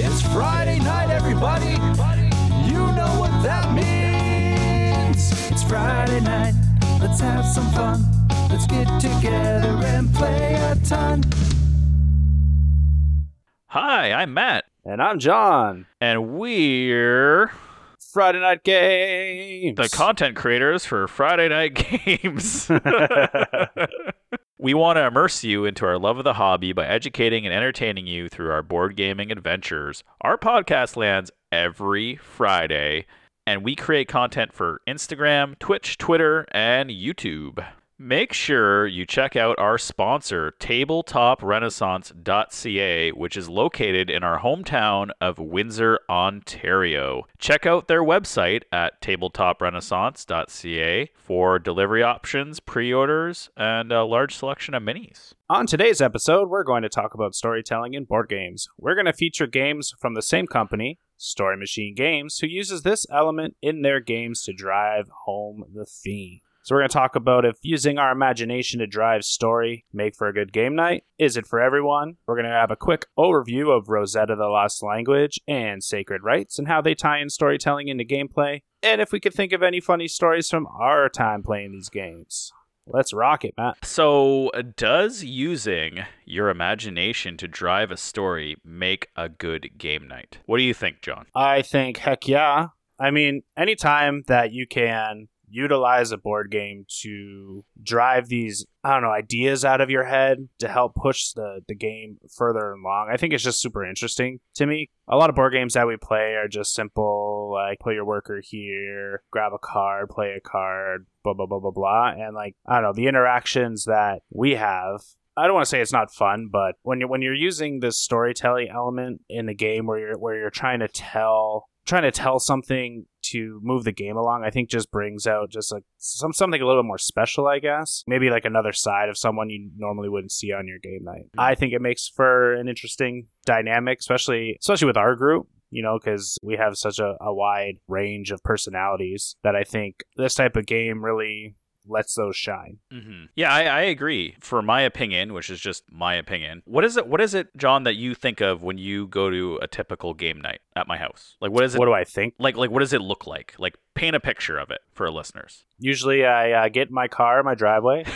It's Friday night, everybody. You know what that means. It's Friday night. Let's have some fun. Let's get together and play a ton. Hi, I'm Matt, And I'm John. and we're Friday Night Games. the content creators for Friday Night Games. we want to immerse you into our love of the hobby by educating and entertaining you through our board gaming adventures. Our podcast lands every Friday, and we create content for Instagram, Twitch, Twitter, and YouTube. Make sure you check out our sponsor, TabletopRenaissance.ca, which is located in our hometown of Windsor, Ontario. Check out their website at TabletopRenaissance.ca for delivery options, pre orders, and a large selection of minis. On today's episode, we're going to talk about storytelling in board games. We're going to feature games from the same company, Story Machine Games, who uses this element in their games to drive home the theme. So we're going to talk about if using our imagination to drive story make for a good game night. Is it for everyone? We're going to have a quick overview of Rosetta the Lost Language and Sacred Rites and how they tie in storytelling into gameplay. And if we could think of any funny stories from our time playing these games. Let's rock it, Matt. So, does using your imagination to drive a story make a good game night? What do you think, John? I think heck yeah. I mean, anytime that you can utilize a board game to drive these I don't know ideas out of your head to help push the the game further along. I think it's just super interesting to me. A lot of board games that we play are just simple like put your worker here, grab a card, play a card, blah blah blah blah blah and like I don't know, the interactions that we have I don't want to say it's not fun, but when you're when you're using this storytelling element in a game where you're where you're trying to tell trying to tell something to move the game along, I think just brings out just like some something a little bit more special, I guess. Maybe like another side of someone you normally wouldn't see on your game night. I think it makes for an interesting dynamic, especially especially with our group. You know, because we have such a, a wide range of personalities that I think this type of game really lets those shine. Mm-hmm. Yeah, I, I agree. For my opinion, which is just my opinion, what is it? What is it, John, that you think of when you go to a typical game night at my house? Like, what is it? What do I think? like, like, what does it look like? Like, paint a picture of it for our listeners. Usually, I uh, get in my car, in my driveway.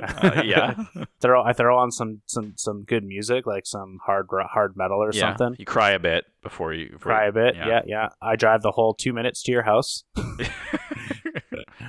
Uh, yeah, throw I throw on some some some good music, like some hard hard metal or yeah. something. You cry a bit before you before Cry a bit, yeah. yeah, I drive the whole two minutes to your house.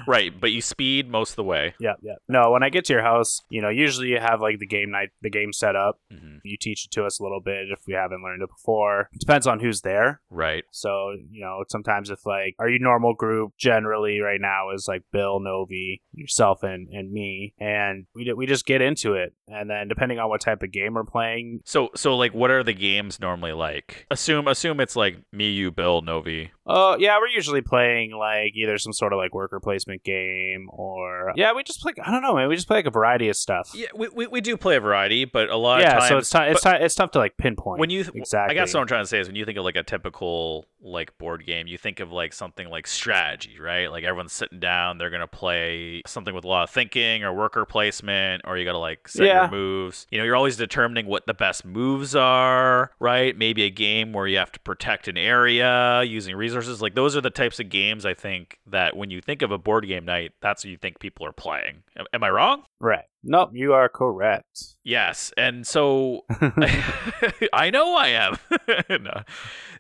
right, but you speed most of the way. Yeah, yeah. No, when I get to your house, you know, usually you have like the game night, the game set up. hmm You teach it to us a little bit if we haven't learned it before. It depends on who's there. Right. So, you know, sometimes if like are you normal group generally right now is like Bill, Novi, yourself, and, and me, and we, d- we just get into it. And then depending on what type of game we're playing, So, so like, what are the games normally like? Assume, assume it's like me, you, Bill, Novi. Oh yeah, we're usually playing like either some sort of like worker placement game or uh, yeah, we just play. I don't know, man. We just play like a variety of stuff. Yeah, we, we, we do play a variety, but a lot of Yeah, times. so it's tough. It's but tou- it's tough to like pinpoint. when you th- exactly, I guess what I'm trying to say is when you think of like a typical like board game, you think of like something like strategy, right? Like everyone's sitting down, they're gonna play something with a lot of thinking or worker placement, or you gotta like set Yeah. your moves. You know, you're always determining what the best moves are, right? Maybe a game where you have to protect an area using resources. Like those are the types of games I think that when you think of a board game night, that's what you think people are playing. Am, am I wrong? right. Nope, you are correct. Yes, and so I know I am. no.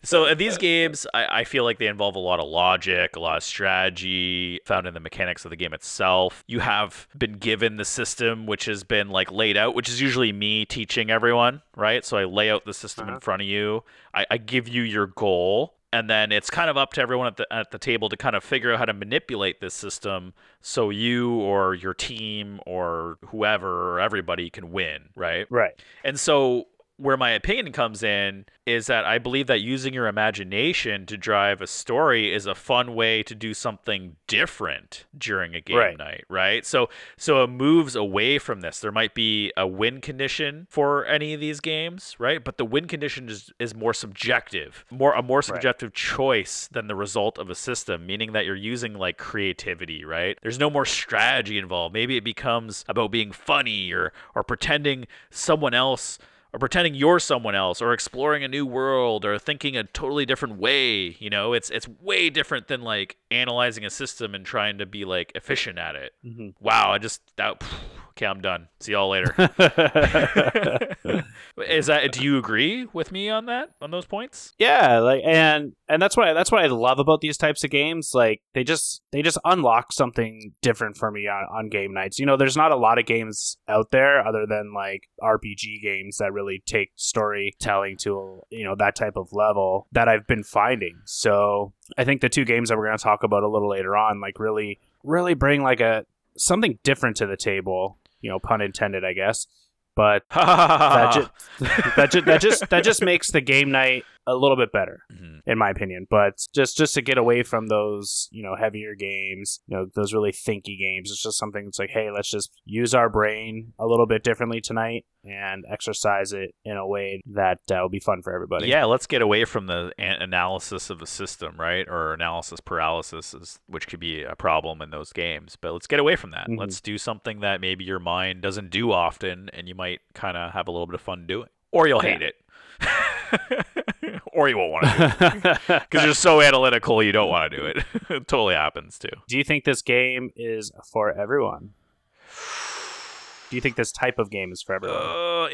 So in these games, I, I feel like they involve a lot of logic, a lot of strategy found in the mechanics of the game itself. You have been given the system, which has been like laid out, which is usually me teaching everyone, right? So I lay out the system in Uh-huh. front of you. I, I give you your goal. And then it's kind of up to everyone at the at the table to kind of figure out how to manipulate this system so you or your team or whoever or everybody can win, right? right. And so where my opinion comes in is that I believe that using your imagination to drive a story is a fun way to do something different during a game Right. night, right? So so it moves away from this. There might be a win condition for any of these games, right? But the win condition is, is more subjective, more a more subjective choice than the result of a system, meaning that you're using like creativity, right? There's no more strategy involved. Maybe it becomes about being funny or or pretending someone else or pretending you're someone else or exploring a new world or thinking a totally different way you know it's it's way different than like analyzing a system and trying to be like efficient at it Mhm. wow i just that okay i'm done see y'all later is that do you agree with me on that on those points yeah, like and and that's why that's what I love about these types of games. Like they just they just unlock something different for me on, on game nights. You know, there's not a lot of games out there other than like RPG games that really take storytelling to you know that type of level that I've been finding. So I think the two games that we're going to talk about a little later on, like really really bring like a something different to the table. You know, pun intended, I guess. But that, ju- that, ju- that just that just makes the game night a little bit better Mhm. in my opinion but just just to get away from those you know heavier games you know those really thinky games it's just something that's like hey let's just use our brain a little bit differently tonight and exercise it in a way that uh, will be fun for everybody Yeah, let's get away from the an- analysis of a system, right? Or analysis paralysis, is, which could be a problem in those games. But let's get away from that. Mhm. Let's do something that maybe your mind doesn't do often, and you might kind of have a little bit of fun doing, or you'll hate it, or you won't want to do it because you're so analytical you don't want to do it. it totally happens too. do you think this game is for everyone do you think this type of game is for everyone Uh,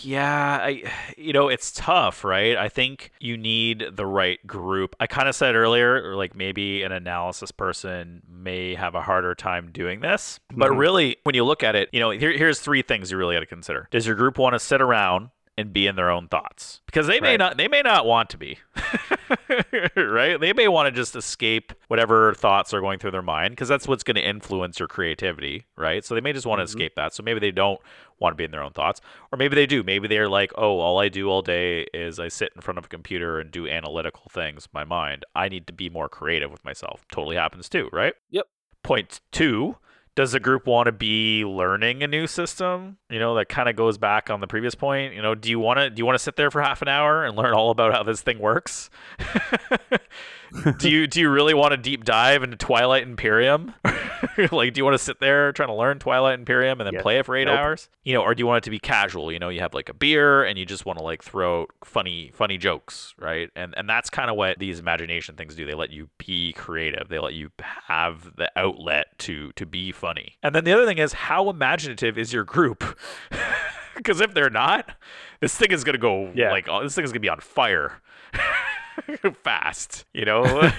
yeah, I, you know, it's tough, right? I think you need the right group. I kind of said earlier, like maybe an analysis person may have a harder time doing this. But Mhm. really, when you look at it, you know, here, here's three things you really got to consider. Does your group want to sit around and be in their own thoughts? Because they may Right. not, they may not want to be, right? They may want to just escape whatever thoughts are going through their mind because that's what's going to influence your creativity, right? So they may just want to Mhm. escape that. So maybe they don't want to be in their own thoughts, or maybe they do. Maybe they're like, oh, all I do all day is I sit in front of a computer and do analytical things. My mind. I need to be more creative with myself. Totally happens too, right? Yep. Point two. Does the group want to be learning a new system? You know, that kind of goes back on the previous point. You know, do you want to do you want to sit there for half an hour and learn all about how this thing works? do you do you really want to deep dive into Twilight Imperium? like, do you want to sit there trying to learn Twilight Imperium and then Yeah. play it for eight Nope. hours? You know, or do you want it to be casual? You know, you have like a beer and you just want to like throw funny funny jokes, right? And and that's kind of what these imagination things do. They let you be creative. They let you have the outlet to to be funny. And then the other thing is, how imaginative is your group? Because if they're not, this thing is gonna go Yeah. like oh, this thing is gonna be on fire. fast, you know.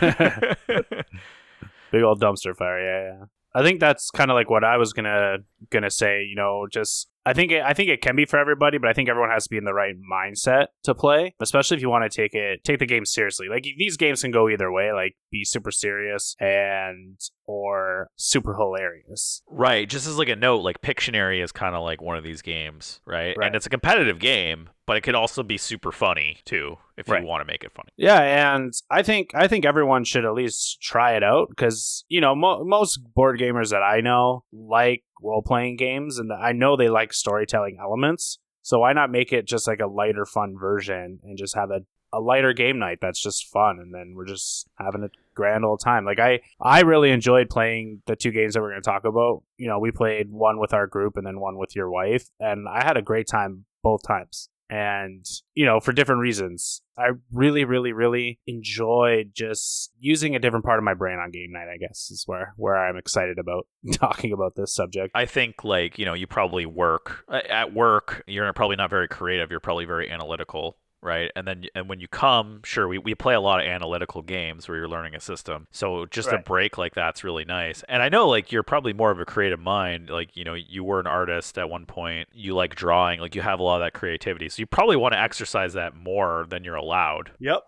big old dumpster fire yeah yeah i think that's kind of like what i was gonna gonna say you know just i think it, i think it can be for everybody but i think everyone has to be in the right mindset to play especially if you want to take it take the game seriously like these games can go either way like be super serious and or super hilarious Right. Just as like a note, like Pictionary is kind of like one of these games, right? Right. And it's a competitive game, but it could also be super funny too if Right. you want to make it funny. Yeah, and I think I think everyone should at least try it out because you know mo- most board gamers that I know like role playing games, and I know they like storytelling elements. So why not make it just like a lighter, fun version and just have a a lighter game night that's just fun, and then we're just having a grand old time. Like I I really enjoyed playing the two games that we're going to talk about. You know, we played one with our group and then one with your wife, and I had a great time both times and you know for different reasons. I really really really enjoyed just using a different part of my brain on game night i guess is where where i'm excited about talking about this subject. I think like, you know, you probably work at work, you're probably not very creative, you're probably very analytical, right? And then and when you come, sure, we, we play a lot of analytical games where you're learning a system. So just a break like that's really nice. And I know like you're probably more of a creative mind, like, you know, you were an artist at one point, you like drawing, like you have a lot of that creativity. So you probably want to exercise that more than you're allowed. yep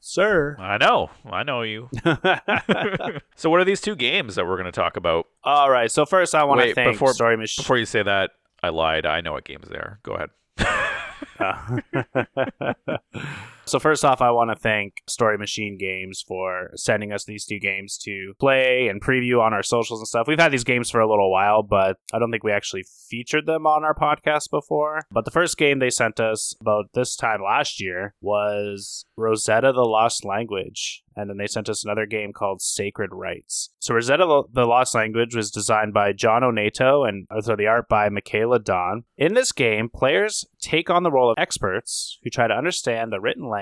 sir I know. I know you. so what are these two games that we're going to talk about? all right so first i want to Wait, thank before- story machine Before you say that, I lied. I know what games they are. Go ahead. Yeah. So first off, I want to thank Story Machine Games for sending us these two games to play and preview on our socials and stuff. We've had these games for a little while, but I don't think we actually featured them on our podcast before. But the first game they sent us about this time last year was Rosetta the Lost Language. And then they sent us another game called Sacred Rites. So Rosetta the Lost Language was designed by John Onato and also the art by Michaela Don. In this game, players take on the role of experts who try to understand the written language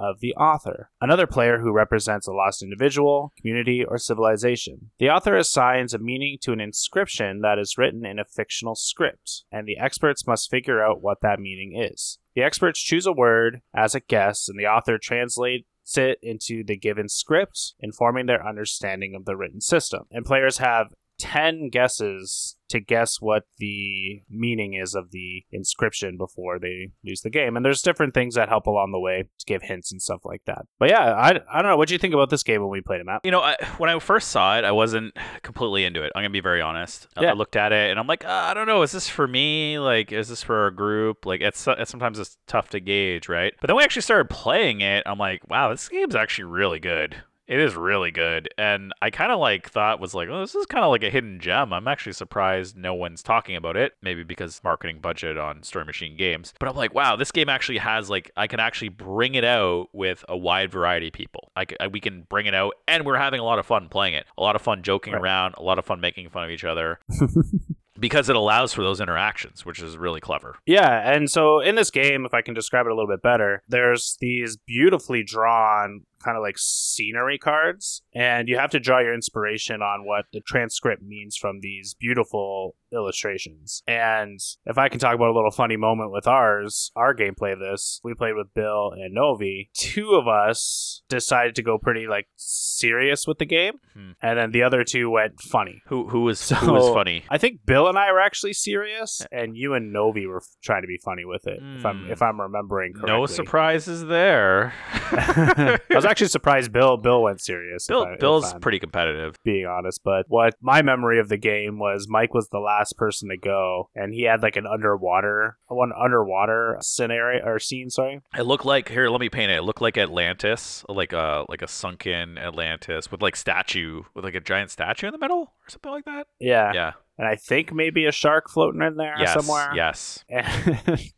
of the author, another player who represents a lost individual, community, or civilization. The author assigns a meaning to an inscription that is written in a fictional script, and the experts must figure out what that meaning is. The experts choose a word as a guess, and the author translates it into the given script, informing their understanding of the written system. And players have 10 guesses to guess what the meaning is of the inscription before they lose the game. And there's different things that help along the way to give hints and stuff like that. But yeah, I, I don't know. What do you think about this game when we played it, Matt? You know, I, when I first saw it, I wasn't completely into it. I'm going to be very honest. I- Yeah. I looked at it and I'm like, uh, I don't know. Is this for me? Like, is this for a group? Like, it's, it's sometimes it's tough to gauge, right? But then we actually started playing it. I'm like, wow, this game's actually really good. It is really good. And I kind of like thought was like, oh, this is kind of like a hidden gem. I'm actually surprised no one's talking about it. Maybe because marketing budget on Story Machine Games. But I'm like, wow, this game actually has like, I can actually bring it out with a wide variety of people. I, we can bring it out and we're having a lot of fun playing it. A lot of fun joking Right. around, a lot of fun making fun of each other. because it allows for those interactions, which is really clever. Yeah, and so in this game, if I can describe it a little bit better, there's these beautifully drawn kind of like scenery cards, and you have to draw your inspiration on what the transcript means from these beautiful illustrations. And if I can talk about a little funny moment with ours, our gameplay of this, we played with Bill and Novi. Two of us decided to go pretty like serious with the game, Hmm. and then the other two went funny. Who who was So who was funny? I think Bill and I were actually serious, and you and Novi were trying to be funny with it. If I'm Hmm. if I'm remembering correctly. No surprises there. I was actually surprised Bill Bill went serious. Bill I- Bill's pretty competitive. being honest. But what my memory of the game was, Mike was the last person to go, and he had like an underwater one underwater scenario or scene. Sorry. It looked like here. Let me paint it. It looked like Atlantis, like a like a sunken Atlantis with like statue with like a giant statue in the middle or something like that. Yeah. Yeah. And I think maybe a shark floating in there Yes. somewhere. Yes. and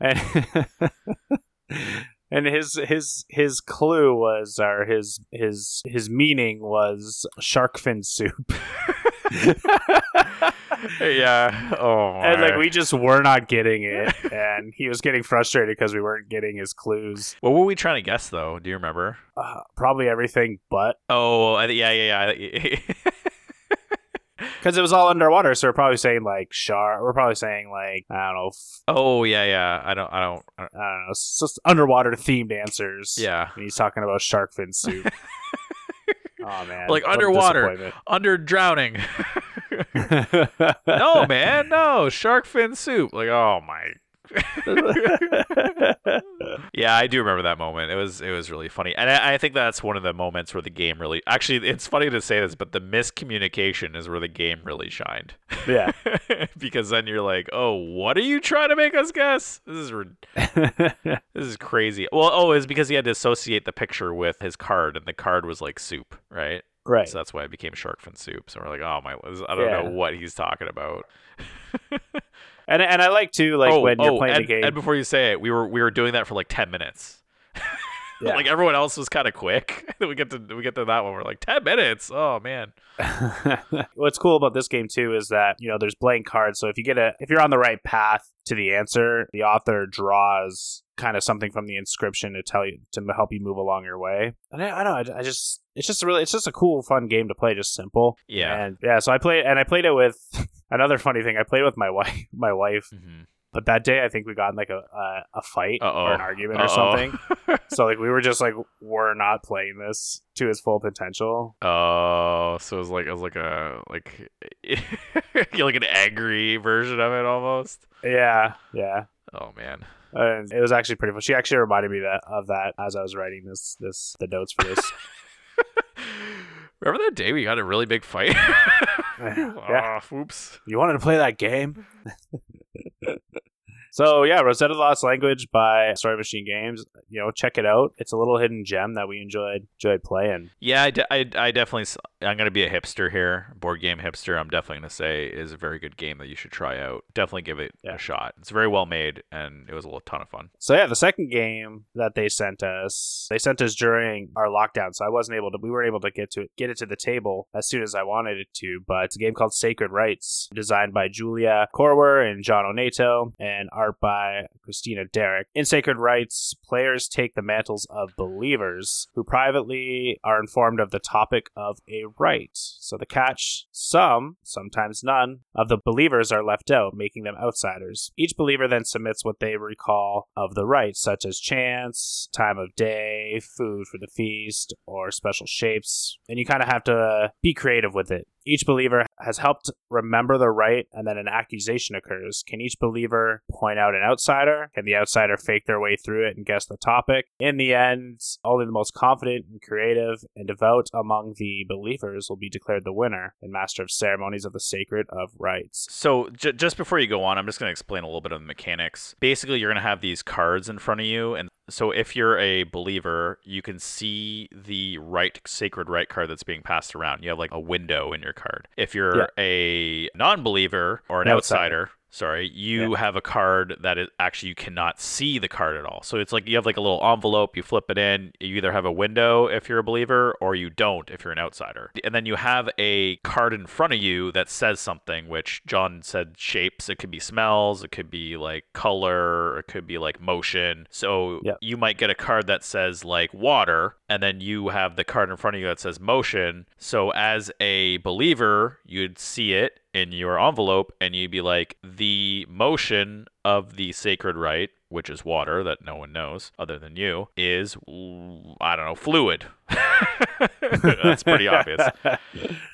and, and his his his clue was or his his his meaning was shark fin soup yeah. Oh. and like we just were not getting it and he was getting frustrated because we weren't getting his clues What were we trying to guess though? Do you remember? uh, probably everything but Oh, yeah, yeah, yeah. because it was all underwater so we're probably saying like shark we're probably saying like i don't know f- oh, yeah, yeah. I don't. I don't. I don't i don't know it's just underwater themed answers yeah. and he's talking about shark fin soup oh man Like what underwater. Under drowning. no, man, no. Shark fin soup. Like, oh my. yeah, I do remember that moment. It was it was really funny, and I, I think that's one of the moments where the game really. Actually, it's funny to say this, but the miscommunication is where the game really shined. yeah. because then you're like, oh, what are you trying to make us guess? This is rid- this is crazy. Well, oh, it's because he had to associate the picture with his card, and the card was like soup, right? Right. So that's why it became shark fin soup. So we're like, oh my, I don't Yeah. know what he's talking about. And and I like too like oh, when you're oh, playing and, the game. and before you say it, we were we were doing that for like ten minutes. Yeah. like everyone else was kind of quick. we get to we get to that one. We're like ten minutes. Oh man. What's cool about this game too is that you know there's blank cards. So if you get a if you're on the right path to the answer, the author draws kind of something from the inscription to tell you to help you move along your way. And I, I don't know. I, I just it's just a really it's just a cool fun game to play. Just simple. Yeah. And yeah. So I played and I played it with another funny thing. I played with my wife. My wife. hmm But that day, I think we got in like a a, a fight Uh-oh. or an argument or Uh-oh. something. so like we were just like we're not playing this to its full potential. Oh, so it was like it was like a like like an angry version of it almost. Yeah, yeah. Oh man. And it was actually pretty fun. She actually reminded me that of that as I was writing this this the notes for this. Remember that day we got a really big fight? Yeah. Oh, oops. you wanted to play that game? So yeah, Rosetta Lost Language by Story Machine Games. You know, check it out. It's a little hidden gem that we enjoyed enjoyed playing. Yeah, I, de- I, I definitely. I'm gonna be a hipster here, board game hipster. I'm definitely gonna say is a very good game that you should try out. Definitely give it Yeah. a shot. It's very well made and it was a little ton of fun. So yeah, the second game that they sent us, they sent us during our lockdown, so I wasn't able to. We weren't able to get to it, get it to the table as soon as I wanted it to. But it's a game called Sacred Rites, designed by Julia Corwer and John Onato, and art by Christina Derrick. In Sacred Rites, players take the mantles of believers who privately are informed of the topic of a rite. So the catch: some, sometimes none, of the believers are left out, making them outsiders. Each believer then submits what they recall of the rite, such as chants, time of day, food for the feast, or special shapes. And you kind of have to be creative with it. Each believer has helped remember the rite and then an accusation occurs. Can each believer point out an outsider? Can the outsider fake their way through it and guess the topic? In the end, only the most confident and creative and devout among the believers will be declared the winner and master of ceremonies of the sacred of rites. So j- just before you go on, I'm just going to explain a little bit of the mechanics. Basically, you're going to have these cards in front of you, and so if you're a believer, you can see the right sacred rite card that's being passed around. You have like a window in your card. If you're Yeah. a non-believer or an outsider, outsider. Sorry, you have a card that is actually you cannot see the card at all. So it's like you have like a little envelope, you flip it in, you either have a window if you're a believer or you don't if you're an outsider. And then you have a card in front of you that says something, which John said shapes. It could be smells, it could be like color, it could be like motion. So Yep. you might get a card that says like water, and then you have the card in front of you that says motion. So as a believer, you'd see it in your envelope and you'd be like, the motion of the sacred rite, which is water that no one knows other than you, is, I don't know, fluid. That's pretty obvious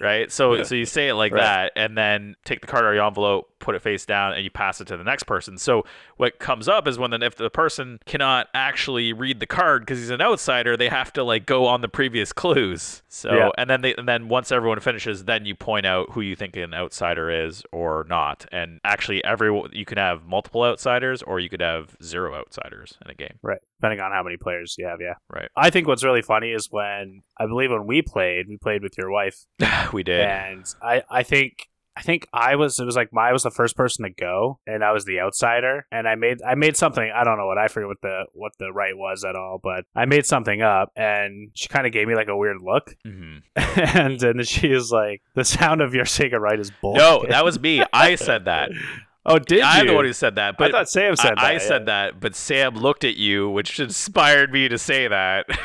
right? So Yeah. so you say it like Right. that, and then take the card out of your envelope, put it face down, and you pass it to the next person. So what comes up is when then if the person cannot actually read the card because he's an outsider, they have to like go on the previous clues. So Yeah. and then they and then once everyone finishes, then you point out who you think an outsider is or not. And actually, every you can have multiple outsiders or you could have zero outsiders in a game. Right. Depending on how many players you have, yeah. Right. I think what's really funny is when I believe when we played, we played with your wife, we did. and I I think I think I was it was like my I was the first person to go, and I was the outsider, and I made I made something I don't know what I forget what the what the rite was at all, but I made something up, and she kind of gave me like a weird look, hmm and then she is like, "The sound of your sacred rite is bull." No, that was me. I said that. oh, did I'm you? the one who said that. But I thought Sam said I, I that. said that, but Sam looked at you, which inspired me to say that.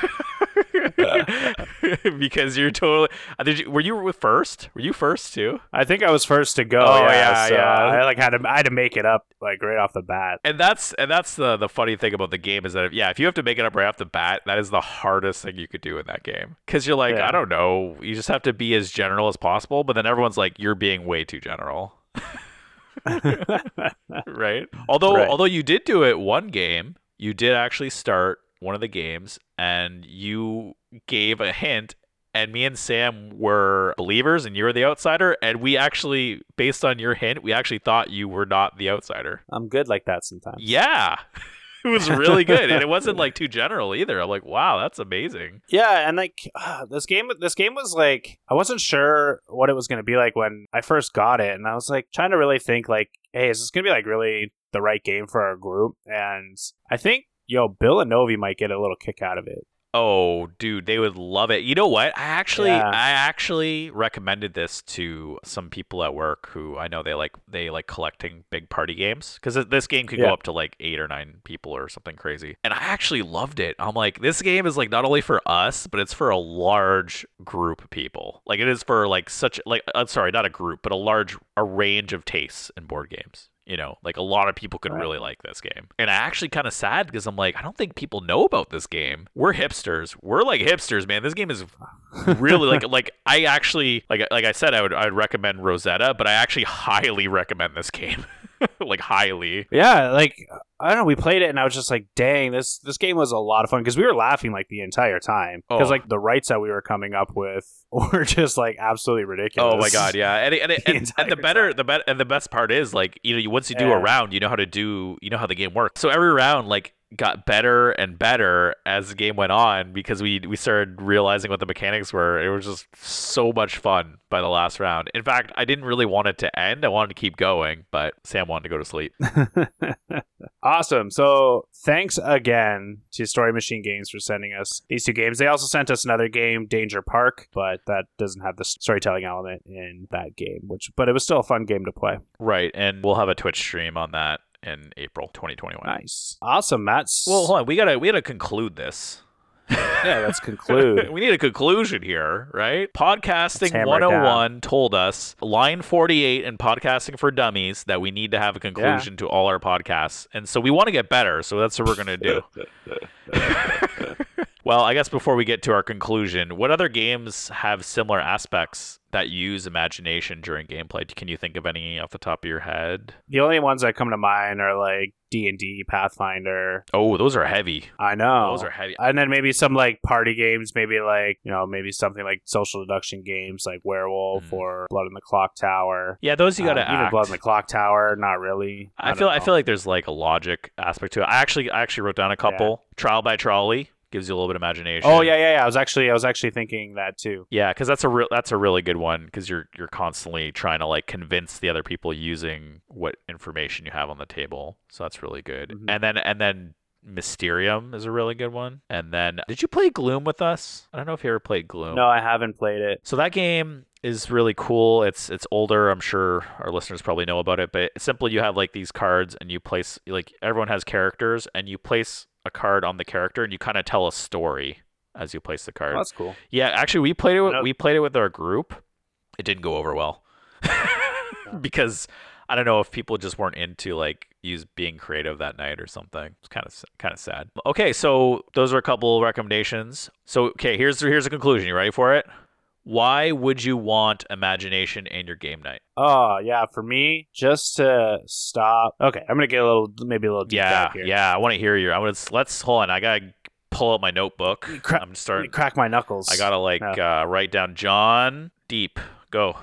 because you're totally. Did you, were you with first? Were you first too? I think I was first to go. Oh, yeah, yeah, so yeah. I like had to I had to make it up like right off the bat. And that's and that's the the funny thing about the game is that if, yeah, if you have to make it up right off the bat, that is the hardest thing you could do in that game. Because you're like, Yeah. I don't know, you just have to be as general as possible. But then everyone's like, you're being way too general. right? Although Right. although you did do it one game, you did actually start one of the games and you gave a hint and me and Sam were believers and you were the outsider and we actually based on your hint, we actually thought you were not the outsider. I'm good like that sometimes. Yeah. It was really good and it wasn't like too general either. I'm like, "Wow, that's amazing." Yeah, and like uh, this game, this game was like I wasn't sure what it was going to be like when I first got it, and I was like trying to really think like, hey, is this going to be like really the right game for our group? And I think yo, Bill and Novi might get a little kick out of it. Oh, dude, they would love it. You know what? I actually Yeah. I actually recommended this to some people at work who I know they like they like collecting big party games cuz this game could Yeah. go up to like 8 or 9 people or something crazy. And I actually loved it. I'm like this game is like not only for us, but it's for a large group of people. Like it is for like such like I'm sorry, not a group, but a large a range of tastes in board games. You know, like a lot of people could Right. really like this game. And I actually kind of sad because I'm like, I don't think people know about this game. We're hipsters. We're like hipsters, man. This game is really like like I actually like like I said I would I'd recommend Rosetta, but I actually highly recommend this game. like highly. Yeah, like I don't know. We played it, and I was just like, "Dang, this this game was a lot of fun." Because we were laughing like the entire time. Because Oh. like the rites that we were coming up with were just like absolutely ridiculous. Oh my god, yeah, and and, and, The and, the better, the better, and the best part is like you know, once you do Yeah. a round, you know how to do, you know how the game works. So every round like got better and better as the game went on because we we started realizing what the mechanics were. It was just so much fun by the last round. In fact, I didn't really want it to end. I wanted to keep going, but Sam wanted to go to sleep. awesome. So thanks again to Story Machine Games for sending us these two games. They also sent us another game, Danger Park, but that doesn't have the storytelling element in that game. Which, but it was still a fun game to play. Right, and we'll have a Twitch stream on that in April 2021. Nice, awesome, Matt. Well, hold on, we gotta we gotta conclude this. Yeah, let's conclude. we need a conclusion here, right? Podcasting Let's hammer it 101 told us, line 48 in Podcasting for Dummies, that we need to have a conclusion to all our podcasts. And so we want to get better. So that's what we're going to do. well, I guess before we get to our conclusion, what other games have similar aspects that use imagination during gameplay? Can you think of any off the top of your head? the only ones that come to mind are like D and D, Pathfinder. Oh, those are heavy. I know Those are heavy. and then maybe some like party games, maybe like you know maybe something like social deduction games like Werewolf Mhm. or Blood in the Clock Tower. Yeah, those you got to Um, even. Blood in the Clock Tower, not really. I, don't feel I feel like there's like a logic aspect to it. I actually I actually wrote down a couple. Trial by trolley gives you a little bit of imagination. Oh yeah, yeah, yeah. I was actually I was actually thinking that too. Yeah, because that's a real that's a really good one because you're you're constantly trying to like convince the other people using what information you have on the table. So that's really good. Mhm. And then and then Mysterium is a really good one. And then did you play Gloom with us? I don't know if you ever played Gloom. No, I haven't played it. So that game is really cool. It's it's older. I'm sure our listeners probably know about it, but it's simply you have like these cards and you place like everyone has characters and you place a card on the character and you kind of tell a story as you place the oh, card. Oh, that's cool. Yeah, actually, we played it. With, we played it with our group. It didn't go over well because I don't know if people just weren't into like use being creative that night or something. It's kind of kind of sad. Okay, so those are a couple recommendations. So okay, here's here's a conclusion. You ready for it? Why would you want imagination in your game night? Oh yeah, for me, just to stop. Okay, I'm gonna get a little, maybe a little deep Yeah, here. yeah. I want to hear your. I want to let's hold on. I gotta pull out my notebook. Cra- I'm starting. To crack my knuckles. I gotta like Yeah. uh, write down John Deep. Go.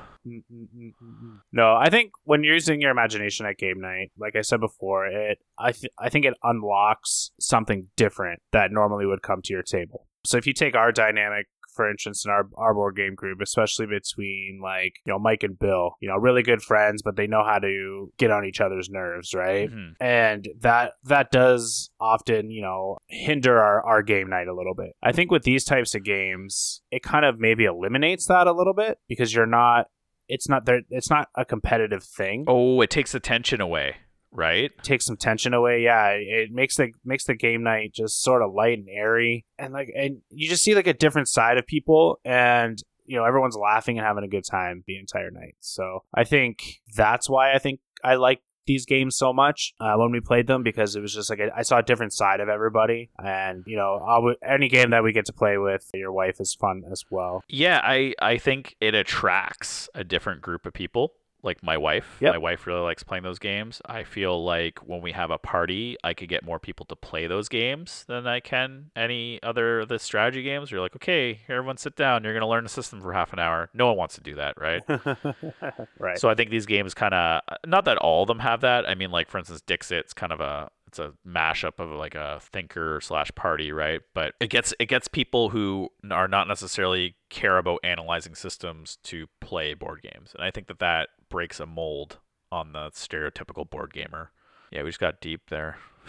No, I think when you're using your imagination at game night, like I said before, it I th- I think it unlocks something different that normally would come to your table. So if you take our dynamic, for instance, in our our board game group, especially between like you know Mike and Bill, you know, really good friends, but they know how to get on each other's nerves, right? Mhm. and that that does often you know hinder our, our game night a little bit i think with these types of games it kind of maybe eliminates that a little bit because you're not it's not there it's not a competitive thing Oh, it takes the tension away, right? it takes some tension away yeah it makes the makes the game night just sort of light and airy and like and you just see like a different side of people and you know everyone's laughing and having a good time the entire night so i think that's why i think i like these games so much uh, when we played them because it was just like a, I saw a different side of everybody, and you know, any game that we get to play with your wife is fun as well. Yeah, I I think it attracts a different group of people. Like my wife, Yep. my wife really likes playing those games. I feel like when we have a party, I could get more people to play those games than I can any other of the strategy games. You're like, okay, everyone sit down. You're gonna learn the system for half an hour. No one wants to do that, right? right. So I think these games kind of not that all of them have that. I mean, like for instance, Dixit's kind of a it's a mashup of like a thinker slash party, right? But it gets it gets people who are not necessarily care about analyzing systems to play board games, and I think that that breaks a mold on the stereotypical board gamer. Yeah, we just got deep there.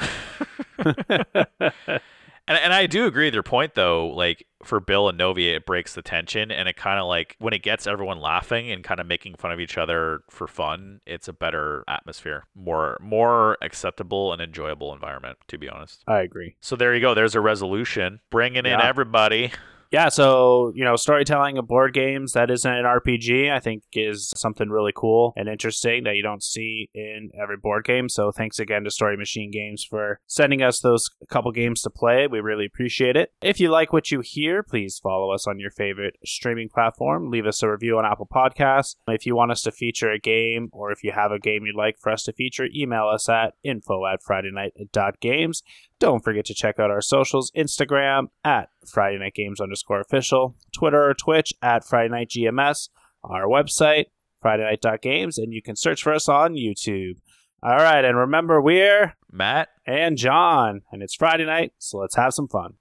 And, and I do agree with your point though. Like for Bill and Novi, it breaks the tension, and it kind of like when it gets everyone laughing and kind of making fun of each other for fun, it's a better atmosphere, more more acceptable and enjoyable environment. To be honest. I agree. So there you go. There's a resolution, bringing in everybody. Yeah, so, you know, storytelling of board games that isn't an RPG, I think is something really cool and interesting that you don't see in every board game. So thanks again to Story Machine Games for sending us those couple games to play. We really appreciate it. If you like what you hear, please follow us on your favorite streaming platform. Leave us a review on Apple Podcasts. If you want us to feature a game or if you have a game you'd like for us to feature, email us at info at fridaynight.games. Don't forget to check out our socials Instagram at Friday Night Games underscore official, Twitter or Twitch at Friday Night GMS, our website, Friday Night Games, and you can search for us on YouTube. All right, and remember, we're Matt, and John, and it's Friday night, so let's have some fun.